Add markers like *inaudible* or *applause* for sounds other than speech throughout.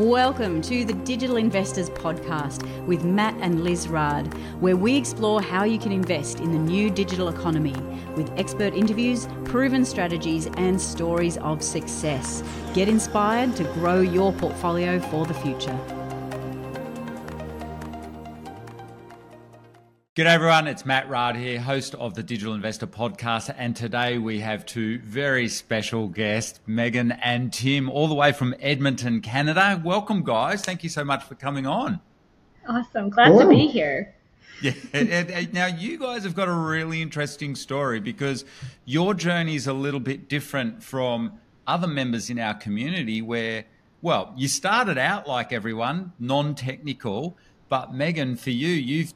Welcome to the Digital Investors Podcast with Matt and Liz Raad, where we explore how you can invest in the new digital economy with expert interviews, proven strategies, and stories of success. Get inspired to grow your portfolio for the future. G'day everyone, it's Matt Raad here, host of the Digital Investor Podcast, and today we have two very special guests, Megan and Tim, all the way from Edmonton, Canada. Welcome, guys. Thank you so much for coming on. Awesome. Glad Hello. to be here. *laughs* Yeah. And, and now you guys have got a really interesting story because your journey is a little bit different from other members in our community where, well, you started out like everyone, non-technical, but Megan, for you, you've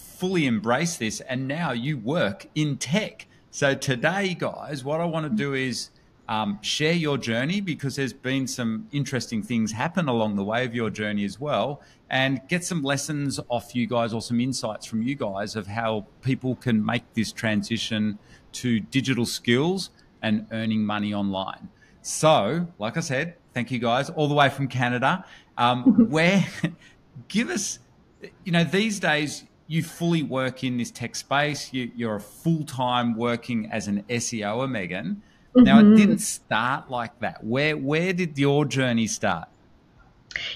fully embrace this and now you work in tech. So today, guys, what I want to do is um, share your journey because there's been some interesting things happen along the way of your journey as well and get some lessons off you guys or some insights from you guys of how people can make this transition to digital skills and earning money online. So, like I said, thank you guys all the way from Canada. Um, *laughs* where, give us, you know, these days you fully work in this tech space. You, are a full time working as an SEO, Megan. Mm-hmm. Now, it mm-hmm. didn't start like that. Where where did your journey start?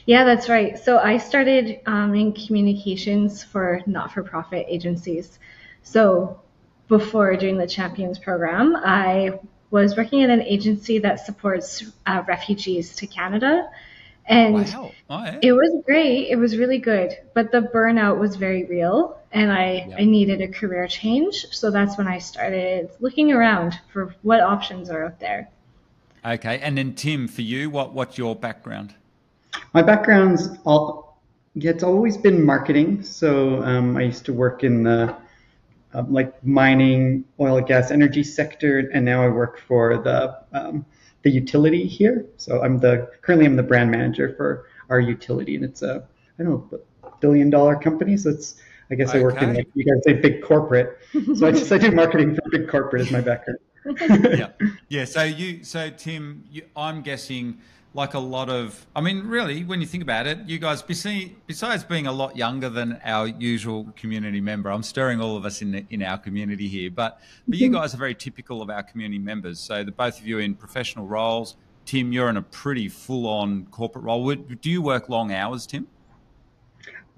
Yeah, that's right. So I started um, in communications for not for profit agencies. So before doing the Champions program, I was working at an agency that supports uh, refugees to Canada. And wow. oh, yeah. it was great. It was really good. But the burnout was very real and I, yeah. I needed a career change. So that's when I started looking around for what options are out there. Okay. And then Tim, for you, what, what's your background? My background's all, yeah, it's always been marketing. So um, I used to work in the um, like mining, oil gas, energy sector, and now I work for the um, the utility here. So I'm the currently I'm the brand manager for our utility, and it's a I don't know billion dollar company. So it's I guess okay. I work in like you guys say big corporate. So I just I do marketing for big corporate is my background. *laughs* yeah, *laughs* yeah. So you so Tim, you, I'm guessing like a lot of i mean really when you think about it you guys besides being a lot younger than our usual community member i'm stirring all of us in in our community here but but you *laughs* guys are very typical of our community members. So the both of you in professional roles tim you're in a pretty full-on corporate role. Do you work long hours tim?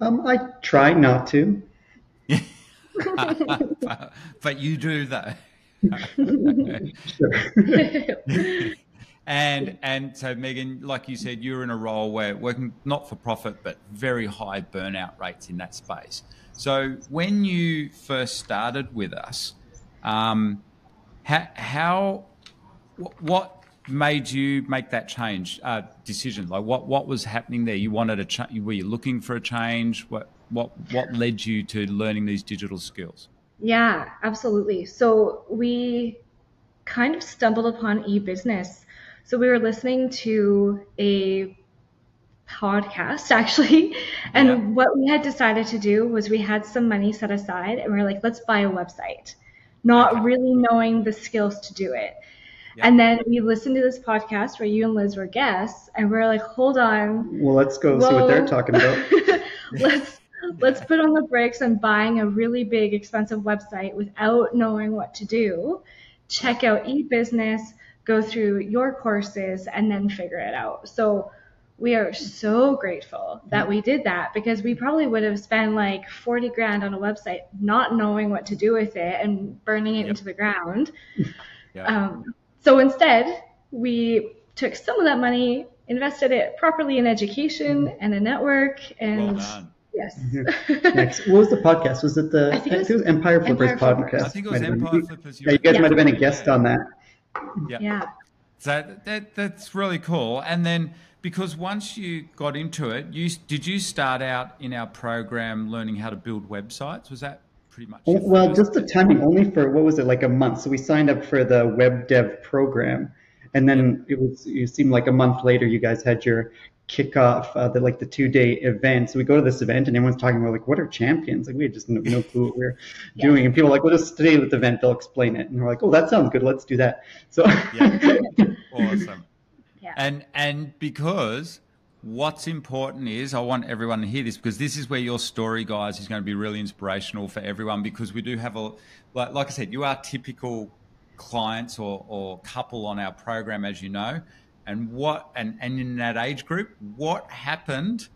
Um, i try not to. *laughs* *laughs* But you do though And and so Megan, like you said, you're in a role where working not for profit, but very high burnout rates in that space. So when you first started with us, um, how, how what made you make that change uh, decision? Like what what was happening there? You wanted a change? Were you looking for a change? What what what led you to learning these digital skills? Yeah, absolutely. So we kind of stumbled upon e-business so we were listening to a podcast *laughs* actually, and yeah. what we had decided to do was we had some money set aside, and we are like, let's buy a website, not okay. really knowing the skills to do it. Yeah. And then we listened to this podcast where you and Liz were guests, and we are like, hold on. Well, let's go Whoa. see what they're talking about. *laughs* let's let's put on the brakes on buying a really big, expensive website without knowing what to do. Check out eBusiness go through your courses and then figure it out. So we are so grateful that we did that because we probably would have spent like 40 grand on a website not knowing what to do with it and burning it yep. into the ground. *laughs* Yep. Um, so instead, we took some of that money, invested it properly in education and a network, and well Yes. Mm-hmm. *laughs* Next, what was the podcast? Was it the? I think it was, it was Empire Flippers Empire podcast. I think it was Empire Flippers. Yeah, you guys yeah. might have been a guest on that. Yeah. yeah. So that that's really cool. And then because once you got into it, you did you start out in our program learning how to build websites? Was that pretty much? Well, just the timing only for what was it like a month? So we signed up for the web dev program, and then it was it seemed like a month later you guys had your kickoff, uh, the like the two day event. So we go to this event and everyone's talking about like, what are champions? Like we had just no, no clue what we are *laughs* yeah. doing. And people are like, well, just stay with the event, they'll explain it. And we're like, oh, that sounds good. Let's do that. So yeah. *laughs* awesome. Yeah. And and because what's important is I want everyone to hear this because this is where your story, guys, is going to be really inspirational for everyone because we do have a, like, like I said, you are typical clients or, or couple on our program, as you know. And what, and, and in that age group, what happened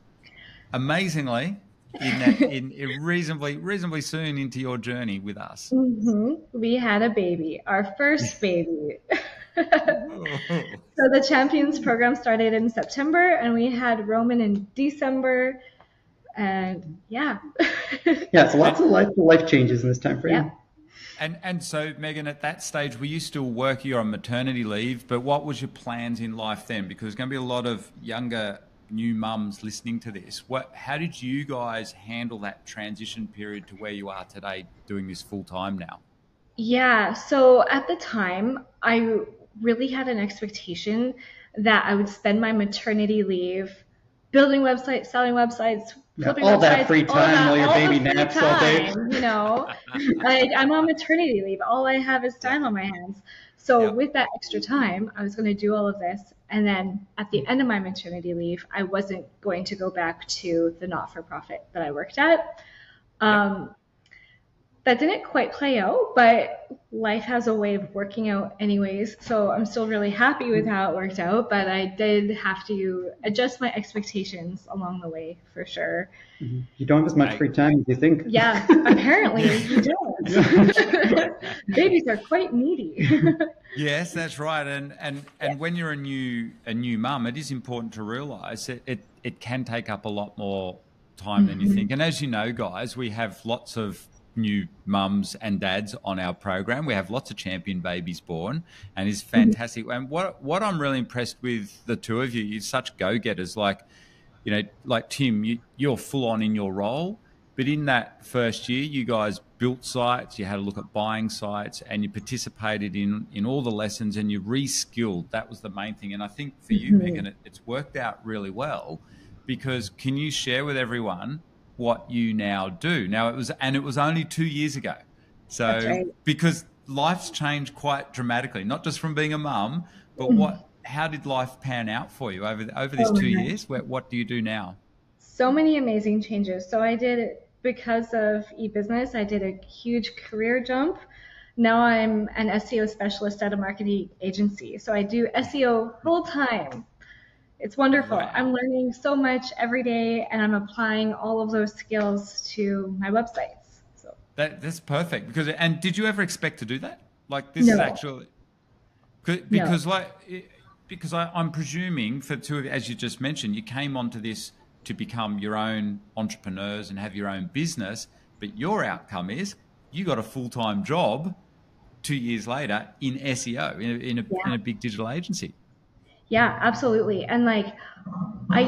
amazingly in, that, *laughs* in, in reasonably reasonably soon into your journey with us. Mm-hmm. We had a baby, our first *laughs* baby. so the champions program started in September, and we had Roman in December, and yeah. yeah, so lots of life life changes in this time frame. Yeah. And and so Megan, at that stage, were you still working? On maternity leave, but what was your plans in life then? Because there's going to be a lot of younger new mums listening to this. What, how did you guys handle that transition period to where you are today, doing this full time now? Yeah, so at the time, I really had an expectation that I would spend my maternity leave building websites, selling websites, yeah, all that free time that, while your baby naps time, all day. You know, *laughs* like I'm on maternity leave. All I have is time on my hands. So yep. with that extra time, I was going to do all of this. And then at the end of my maternity leave, I wasn't going to go back to the not for profit that I worked at. Um, yep that didn't quite play out, but life has a way of working out anyways. So I'm still really happy with how it worked out, but I did have to adjust my expectations along the way for sure. Mm-hmm. You don't have as much free time as you think. Yeah, apparently you *laughs* don't. *laughs* Babies are quite needy. *laughs* yes, that's right. And and and yeah. when you're a new a new mum, it is important to realise it, it it can take up a lot more time mm-hmm. than you mm-hmm. think. And as you know, guys, we have lots of new mums and dads on our program. We have lots of champion babies born, and it's fantastic. Mm-hmm. And what what I'm really impressed with the two of you, you're such go getters. Like, you know, like Tim, you, you're full on in your role, but in that first year, you guys built sites, you had a look at buying sites, and you participated in in all the lessons, and you reskilled. That was the main thing. And I think for you, mm-hmm. Megan, it, it's worked out really well. Because can you share with everyone what you now do. Now it was, and it was only two years ago. So right. because life's changed quite dramatically, not just from being a mum, but mm-hmm. what, how did life pan out for you over over these oh, two years? What, what do you do now? So many amazing changes. So I did because of e-business. I did a huge career jump. Now I'm an SEO specialist at a marketing agency. So I do SEO full time it's wonderful. I'm learning so much every day and I'm applying all of those skills to my websites. So that, that's perfect because and did you ever expect to do that? Like this no. is actually because no. like because I, am presuming for two of you, as you just mentioned, you came onto this to become your own entrepreneurs and have your own business, but your outcome is you got a full time job two years later in SEO in a, in a, yeah. in a big digital agency. Yeah, absolutely. And like I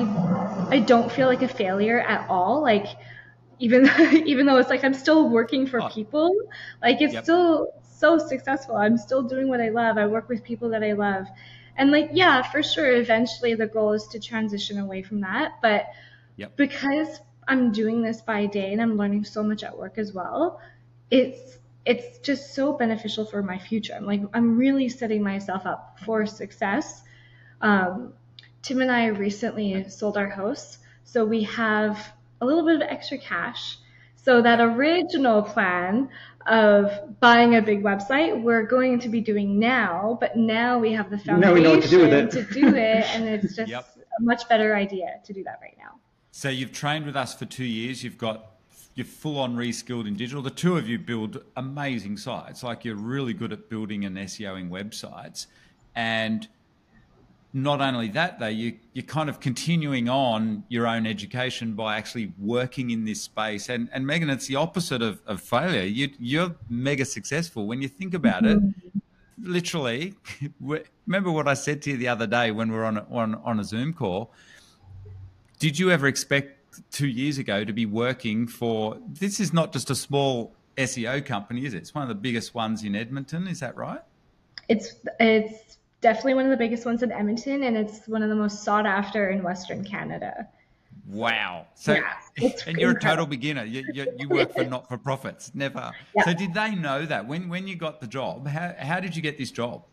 I don't feel like a failure at all. Like even *laughs* even though it's like I'm still working for oh. people, like it's yep. still so successful. I'm still doing what I love. I work with people that I love. And like yeah, for sure eventually the goal is to transition away from that, but yep. because I'm doing this by day and I'm learning so much at work as well, it's it's just so beneficial for my future. I'm like I'm really setting myself up for success um, Tim and I recently sold our house, so we have a little bit of extra cash. So that original plan of buying a big website, we're going to be doing now, but now we have the foundation now we know what to do with it, to do it *laughs* and it's just yep. a much better idea to do that right now. So you've trained with us for two years. You've got you're full on reskilled in digital. The two of you build amazing sites. Like you're really good at building and SEOing websites, and not only that though you you're kind of continuing on your own education by actually working in this space. And and Megan it's the opposite of, of failure. You you're mega successful. When you think about it mm-hmm. literally *laughs* remember what I said to you the other day when we are on a, on on a Zoom call? Did you ever expect 2 years ago to be working for this is not just a small SEO company is it? It's one of the biggest ones in Edmonton is that right? It's it's definitely one of the biggest ones in Edmonton, and it's one of the most sought after in Western Canada. Wow. So, yeah, and you're a total beginner. You, you, you work for not for profits, never. Yeah. So, did they know that when when you got the job? How how did you get this job?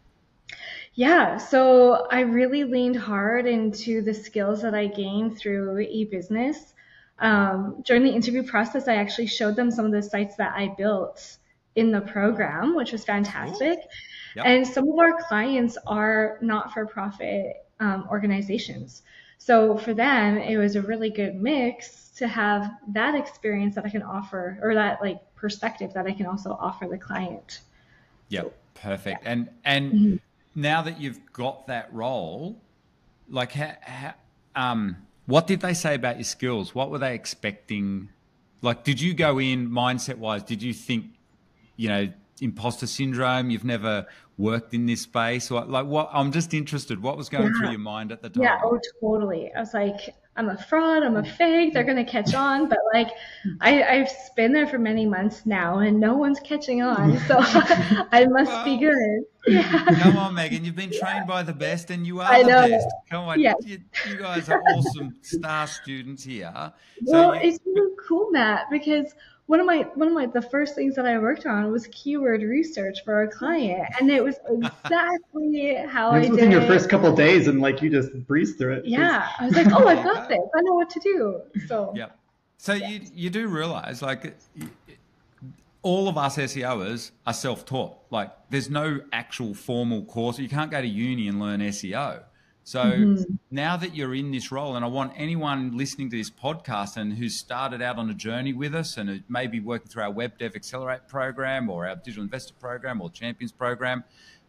Yeah, so I really leaned hard into the skills that I gained through e-business. Um, during the interview process, I actually showed them some of the sites that I built in the program, which was fantastic. Yep. And some of our clients are not-for-profit um, organizations. So for them, it was a really good mix to have that experience that I can offer, or that like perspective that I can also offer the client. Yep, perfect. Yeah. And and mm-hmm now that you've got that role, like, um, what did they say about your skills? What were they expecting? Like, did you go in mindset wise? Did you think, you know, imposter syndrome? You've never worked in this space, or like, what? I'm just interested. What was going yeah. through your mind at the time? Yeah, oh, totally. I was like, I'm a fraud, I'm a fake, they're gonna catch on. But like I, I've been there for many months now and no one's catching on. So *laughs* I must well, be good. *laughs* Yeah. Come on, Megan, you've been trained by the best and you are I the know. best. Come on, yes. you, you, guys are awesome star students here. So well, you, it's really cool, Matt, because one of my one of my the first things that I worked on was keyword research for a client, and it was exactly how this I was did. in your first couple days, and like you just breezed through it. Yeah, I was like, oh, I've got *laughs* this. I know what to do. So yeah. So yeah. you you do realize like all of us SEOers are self taught. Like there's no actual formal course. You can't go to uni and learn SEO. So mm-hmm. now that you're in this role, and I want anyone listening to this podcast and who's started out on a journey with us and maybe working through our Web Dev Accelerate program or our Digital Investor program or Champions program,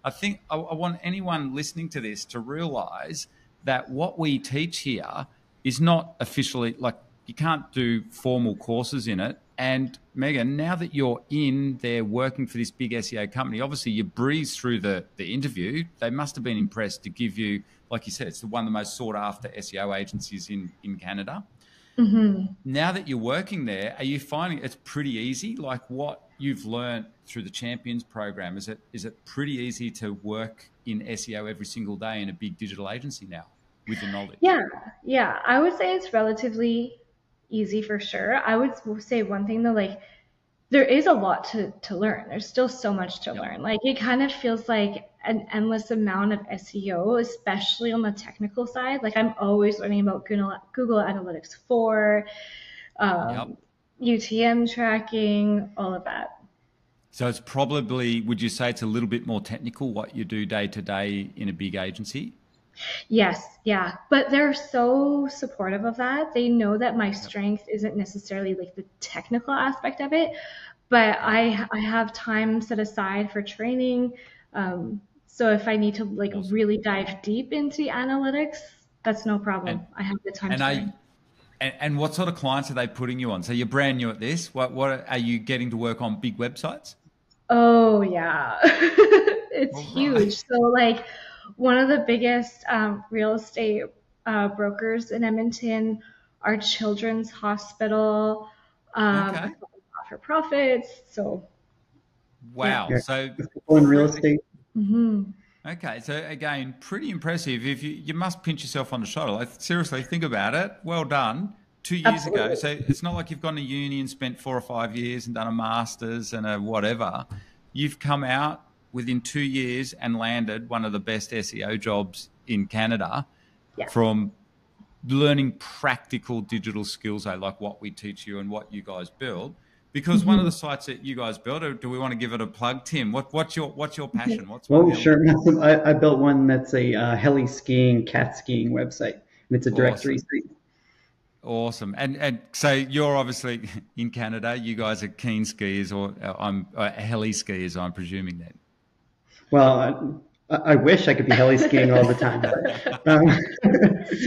I think I, I want anyone listening to this to realize that what we teach here is not officially like you can't do formal courses in it. And Megan, now that you're in there working for this big SEO company, obviously you breeze through the, the interview. They must have been impressed to give you like you said, it's one of the most sought after SEO agencies in, in Canada. Mm-hmm. Now that you're working there, are you finding it's pretty easy? Like what you've learned through the Champions program, is it is it pretty easy to work in SEO every single day in a big digital agency now with your knowledge? Yeah, yeah, I would say it's relatively easy for sure. I would say one thing though, like there is a lot to, to learn. There's still so much to learn. Like it kind of feels like an endless amount of SEO, especially on the technical side. Like I'm always learning about Google, Google Analytics 4, um, yep. UTM tracking, all of that. So it's probably, would you say it's a little bit more technical what you do day to day in a big agency? Yes, yeah. But they're so supportive of that. They know that my strength isn't necessarily like the technical aspect of it, but I I have time set aside for training. Um, so if I need to like really dive deep into analytics, that's no problem. And, I have the time. And I, and, and what sort of clients are they putting you on? So you're brand new at this. What what are you getting to work on big websites? Oh yeah, *laughs* it's right. huge. So like one of the biggest um, real estate uh, brokers in Edmonton, are Children's Hospital, um, okay. for profits. So, wow. Yeah. So, in real estate. Mm-hmm. Okay, so again, pretty impressive. If you you must pinch yourself on the shoulder. Like, seriously, think about it. Well done. Two years Absolutely. ago, so it's not like you've gone to uni and spent four or five years and done a master's and a whatever. You've come out within two years and landed one of the best SEO jobs in Canada yeah. from learning practical digital skills, like what we teach you and what you guys build. Because mm-hmm. one of the sites that you guys built, do we want to give it a plug, Tim? What, what's your what's your passion? What's oh sure, *laughs* I, I, built one that's a uh, heli skiing, cat skiing website, and it's a directory awesome. site. Awesome, and and so you're obviously *laughs* in Canada. You guys are keen skiers, or uh, I'm uh, heli skiers. I'm presuming that. Well, I, I wish I could be heli skiing all the time. But, um,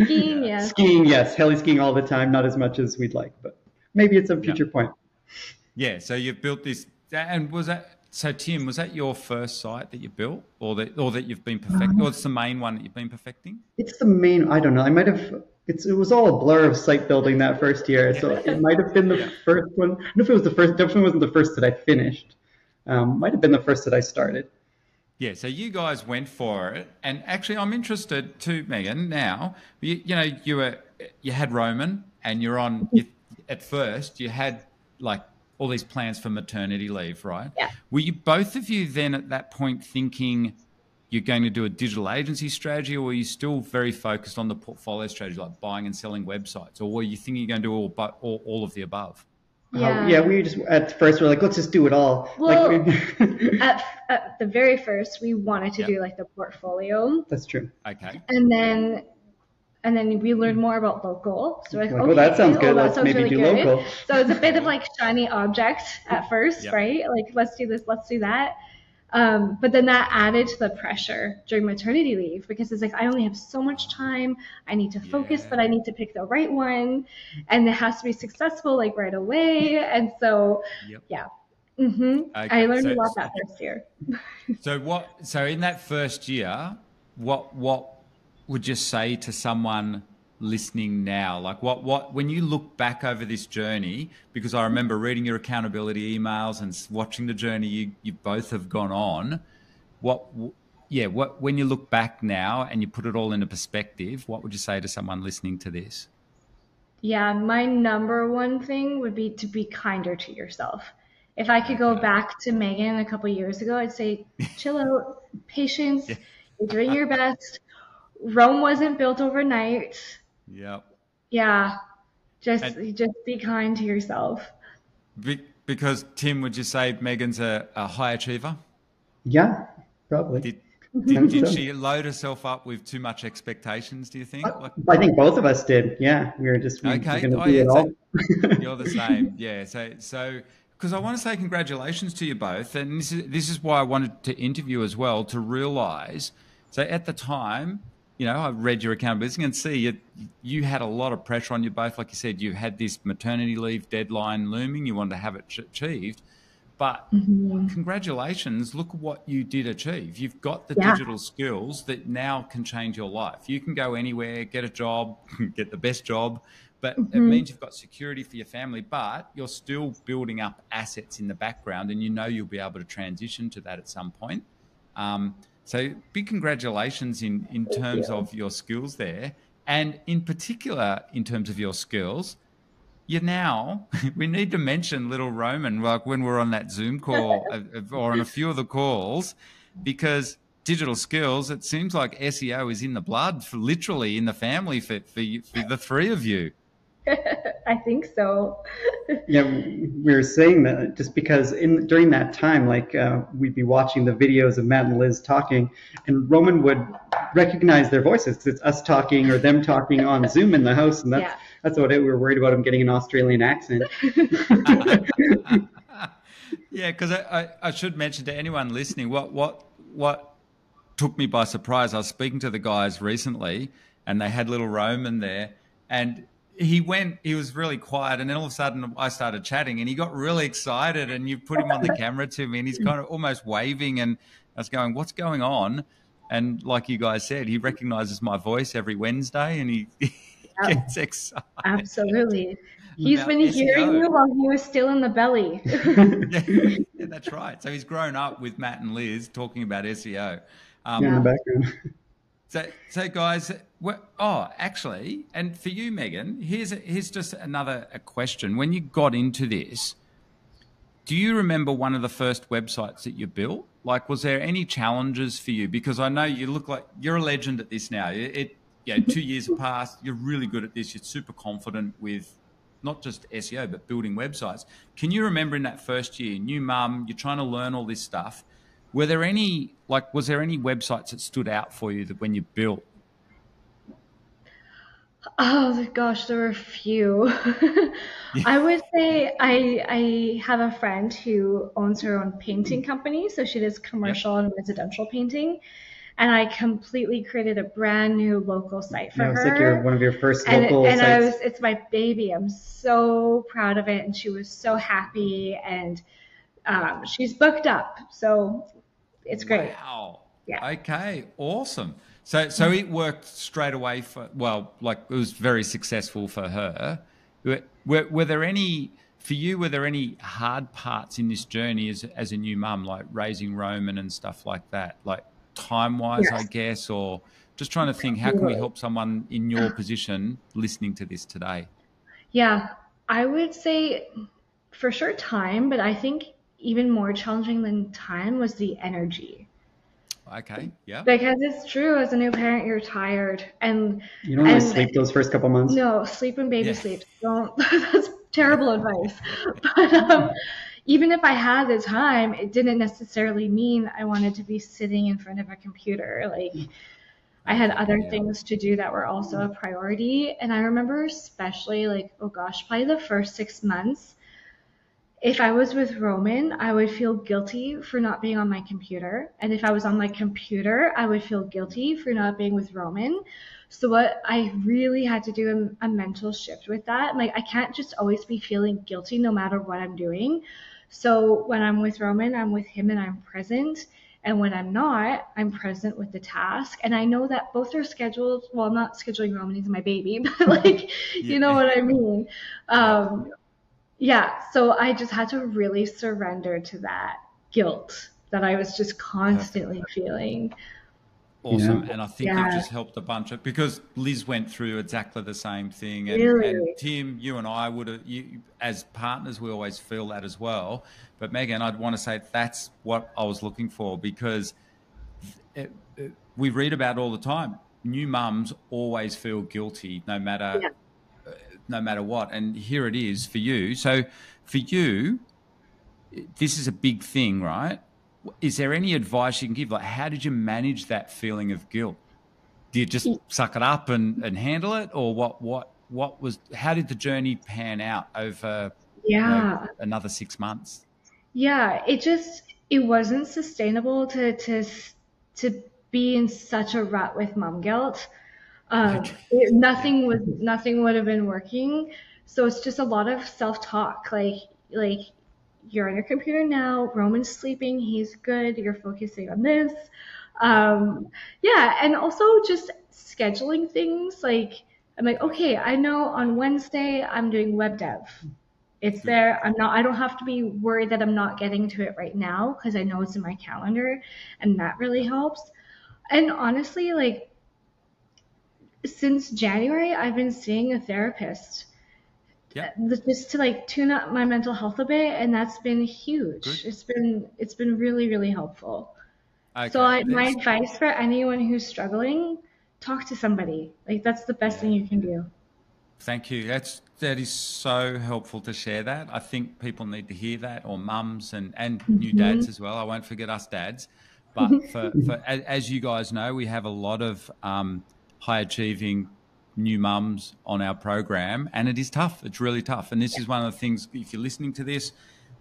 skiing, yes. Skiing, yes. Heli skiing all the time, not as much as we'd like, but maybe it's a future yeah. point. Yeah. So you've built this, and was that so? Tim, was that your first site that you built, or that, or that you've been perfecting, or it's the main one that you've been perfecting? It's the main. I don't know. I might have. It's, it was all a blur of site building that first year, so it might have been the yeah. first one. I don't know if it was the first. Definitely wasn't the first that I finished. Um, might have been the first that I started. Yeah, so you guys went for it, and actually, I'm interested too, Megan. Now, you, you know, you were you had Roman, and you're on. You, at first, you had like all these plans for maternity leave, right? Yeah. Were you both of you then at that point thinking, you're going to do a digital agency strategy, or were you still very focused on the portfolio strategy, like buying and selling websites, or were you thinking you're going to do all all, all of the above? Yeah. Uh, yeah, we just at first we are like, let's just do it all. Well, like, *laughs* at, at the very first, we wanted to yep. do like the portfolio. That's true. Okay. And then and then we learned more about local. So like, like okay, that sounds good. let's maybe really do good. local. So it's a bit of like shiny object at first, yep. right? Like let's do this, let's do that. Um, but then that added to the pressure during maternity leave because it's like I only have so much time. I need to focus, yeah. but I need to pick the right one, and it has to be successful like right away. And so, yep. yeah, mm-hmm. okay. I learned so, a lot that first year. *laughs* so what? So in that first year, what what would you say to someone listening now? Like what what when you look back over this journey, because I remember reading your accountability emails and watching the journey you, you both have gone on, what yeah, what when you look back now and you put it all into perspective, what would you say to someone listening to this? Yeah, my number one thing would be to be kinder to yourself. If I could go back to Megan a couple years ago, I'd say chill out, *laughs* patience, yeah. you're doing your best. Rome wasn't built overnight. Yep. Yeah. Just and just be kind to yourself. Be, because Tim, would you say Megan's a, a high achiever? Yeah, probably. Did, *laughs* did, did she load herself up with too much expectations? Do you think? Uh, like, I think both of us did. Yeah, we were just we okay. Were oh, yeah, so *laughs* you're the *laughs* same. Yeah. So so because I want to say congratulations to you both, and this is this is why I wanted to interview as well to realise. So at the time, you know, I read your accountability and see you, you had a lot of pressure on you both. Like you said, you had this maternity leave deadline looming. You wanted to have it achieved. But mm-hmm. congratulations, look what you did achieve. You've got the yeah. digital skills that now can change your life. You can go anywhere, get a job, *laughs* get the best job, but mm-hmm. it means you've got security for your family, but you're still building up assets in the background and you know you'll be able to transition to that at some point. Um, so big congratulations in, in terms you. of your skills there. And in particular, in terms of your skills, you now, *laughs* we need to mention little Roman, like when we're on that Zoom call *laughs* uh, uh, or on a few of the calls, because digital skills, it seems like SEO is in the blood, for literally in the family for, for, you, for the three of you. *laughs* I think so. Yeah, we were saying that just because in during that time, like uh, we'd be watching the videos of Matt and Liz talking, and Roman would recognize their voices because it's us talking or them talking on Zoom in the house, and that's yeah. that's what it. We were worried about him getting an Australian accent. *laughs* *laughs* yeah, because I, I, I should mention to anyone listening what what what took me by surprise. I was speaking to the guys recently, and they had little Roman there, and he went, he was really quiet, and then all of a sudden I started chatting, and he got really excited, and you put him on the *laughs* camera to me, and he's kind of almost waving, and I was going, "What's going on?" And like you guys said, he recognizes my voice every Wednesday, and he, *laughs* he gets excited. Absolutely. He's been SEO. hearing you while he was still in the belly. yeah, *laughs* yeah, that's right. So he's grown up with Matt and Liz talking about SEO. Um, yeah, in the background. So, so guys, oh, actually, and for you, Megan, here's here's just another question. When you got into this, do you remember one of the first websites that you built? Like, was there any challenges for you? Because I know you look like you're a legend at this now. It, it you know, two years have passed. You're really good at this. You're super confident with not just SEO but building websites. Can you remember in that first year, new mum, you're trying to learn all this stuff? Were there any like was there any websites that stood out for you that when you built? Oh gosh, there were a few. *laughs* I would say I I have a friend who owns her own painting company, so she does commercial yep. and residential painting. And I completely created a brand new local site for yeah, her. It's like your, one of your first local and, and sites. I was, it's my baby. I'm so proud of it, and she was so happy. And um, she's booked up, so it's great. Wow. Yeah. Okay. Awesome. So so it worked straight away for well, like it was very successful for her. Were, were, were there any for you? Were there any hard parts in this journey as as a new mum, like raising Roman and stuff like that, like time wise, yes. I guess, or just trying to think how can we help someone in your position listening to this today? Yeah, I would say for sure time, but I think even more challenging than time was the energy. Okay. Yeah. Because it's true. As a new parent, you're tired, and you don't want to sleep those first couple months. No, sleep and baby yeah. sleep. Don't. *laughs* that's terrible advice. *laughs* But um, even if I had the time, it didn't necessarily mean I wanted to be sitting in front of a computer. Like I had other yeah. things to do that were also a priority. And I remember especially like, oh gosh, probably the first six months, if I was with Roman, I would feel guilty for not being on my computer. And if I was on my computer, I would feel guilty for not being with Roman. So what I really had to do a, a mental shift with that. Like I can't just always be feeling guilty no matter what I'm doing. So when I'm with Roman, I'm with him and I'm present. And when I'm not, I'm present with the task. And I know that both are scheduled. Well, I'm not scheduling Roman, he's my baby, *laughs* but like, *laughs* you know what I mean? Um, yeah. So I just had to really surrender to that guilt that I was just constantly feeling awesome. Yeah. And I think yeah. you've just helped a bunch of because Liz went through exactly the same thing. And, really? and Tim, you and I would have, you, as partners, we always feel that as well. But Megan, I'd want to say that's what I was looking for because it, it, we read about all the time. New mums always feel guilty, no matter yeah. No matter what. And here it is for you. So for you, this is a big thing, right? is there any advice you can give? Like, how did you manage that feeling of guilt? Do you just suck it up and, and handle it, or what? What? What was? How did the journey pan out over? Yeah, you know, another six months. Yeah, it just it wasn't sustainable to to to be in such a rut with mom guilt. Um, it, nothing was nothing would have been working. So it's just a lot of self talk, like like you're on your computer now. Roman's sleeping. He's good. You're focusing on this. Um, yeah. And also just scheduling things. Like, I'm like, okay, I know on Wednesday I'm doing web dev. It's there. I'm not, I don't have to be worried that I'm not getting to it right now because I know it's in my calendar and that really helps. And honestly, like, since January, I've been seeing a therapist yeah. just to like tune up my mental health a bit and that's been huge Good. it's been it's been really really helpful okay. so I, my advice for anyone who's struggling talk to somebody like that's the best yeah. thing you can do thank you that's that is so helpful to share that i think people need to hear that or mums and and mm-hmm. new dads as well i won't forget us dads but for, *laughs* for as you guys know we have a lot of um, high achieving new mums on our program, and it is tough. It's really tough. And this is one of the things. If you're listening to this,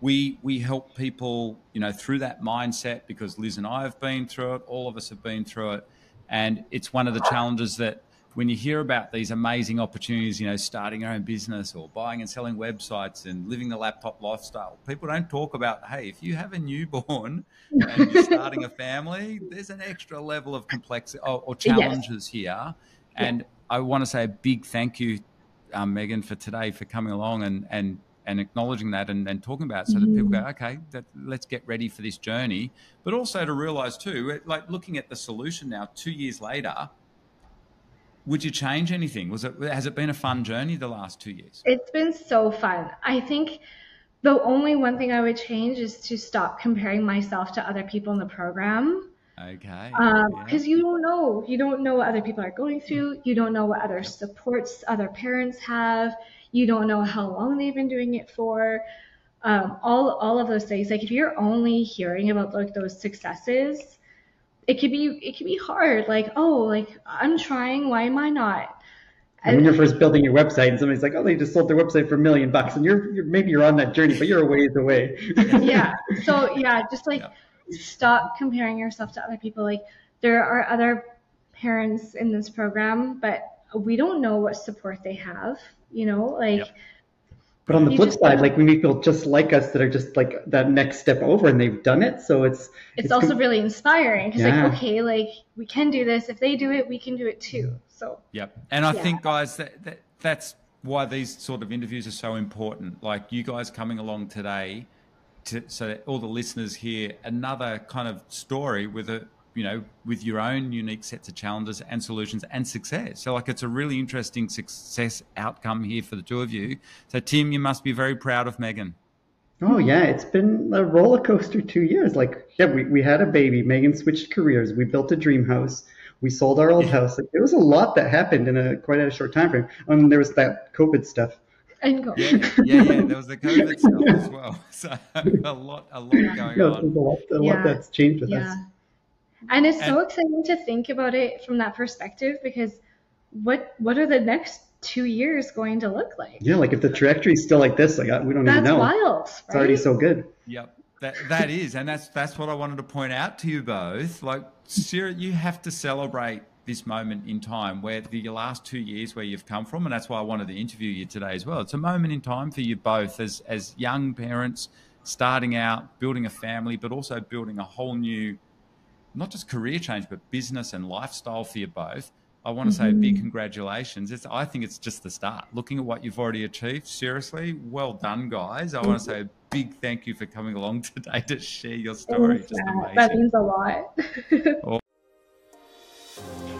we we help people, you know, through that mindset because Liz and I have been through it. All of us have been through it, and it's one of the challenges that when you hear about these amazing opportunities, you know, starting your own business or buying and selling websites and living the laptop lifestyle, people don't talk about, hey, if you have a newborn *laughs* and you're starting a family, there's an extra level of complexity or, or challenges yes. here. And I want to say a big thank you, um, Megan, for today for coming along and and and acknowledging that and, and talking about it so mm-hmm. that people go, mm-hmm. okay, that, let's get ready for this journey. But also to realize too, like looking at the solution now, two years later, would you change anything? Was it has it been a fun journey the last two years? It's been so fun. I think the only one thing I would change is to stop comparing myself to other people in the program. Okay. Because um, you don't know. You don't know what other people are going through. You don't know what other supports other parents have. You don't know how long they've been doing it for. Um, all all of those things. Like if you're only hearing about like those successes, it could be it could be hard. Like oh, like I'm trying. Why am I not? And when you're first building your website and somebody's like, oh, they just sold their website for a million bucks, and you're, you're maybe you're on that journey, but you're a ways away. *laughs* yeah. So yeah, just like. Yeah stop comparing yourself to other people. Like there are other parents in this program, but we don't know what support they have, you know, like. Yep. But on the flip side, like we meet people just like us that are just like that next step over and they've done it. So it's it's, it's also com- really inspiring because yeah. like okay, like we can do this. If they do it, we can do it too. So yep. And I yeah. think guys that, that that's why these sort of interviews are so important. Like you guys coming along today to, so that all the listeners hear another kind of story with a you know with your own unique sets of challenges and solutions and success so like it's a really interesting success outcome here for the two of you so tim you must be very proud of megan Oh yeah, it's been a roller coaster two years. Like yeah, we, we had a baby. Megan switched careers. We built a dream house. We sold our old yeah. house. Like, there was a lot that happened in a quite a short time frame. And there was that COVID stuff. And COVID. Yeah, yeah, yeah. There was the COVID stuff as well. *laughs* So a lot, a lot *laughs* going yeah, on. A lot, a yeah. lot that's changed with yeah. us. And it's and, so exciting to think about it from that perspective because what what are the next two years going to look like? Yeah, like if the trajectory is still like this, like uh, we don't that's even know. That's wild. Right? It's already so good. Yep. That that is, and that's that's what I wanted to point out to you both. Like, Sarah, you have to celebrate this moment in time where the last two years where you've come from, and that's why I wanted to interview you today as well. It's a moment in time for you both as as young parents starting out, building a family, but also building a whole new, not just career change, but business and lifestyle for you both. I want to mm-hmm. say a big mm-hmm. congratulations. It's, I think it's just the start. Looking at what you've already achieved, seriously, well done, guys. I want to say a big thank you for coming along *laughs* today to share your story. Just amazing. That means a lot.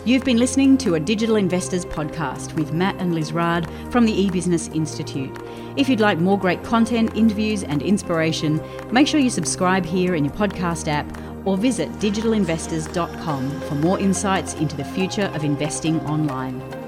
You've been listening to a Digital Investors podcast with Matt and Liz Raad from the eBusiness Institute. If you'd like more great content, interviews, and inspiration, make sure you subscribe here in your podcast app or visit digitalinvestors.com for more insights into the future of investing online.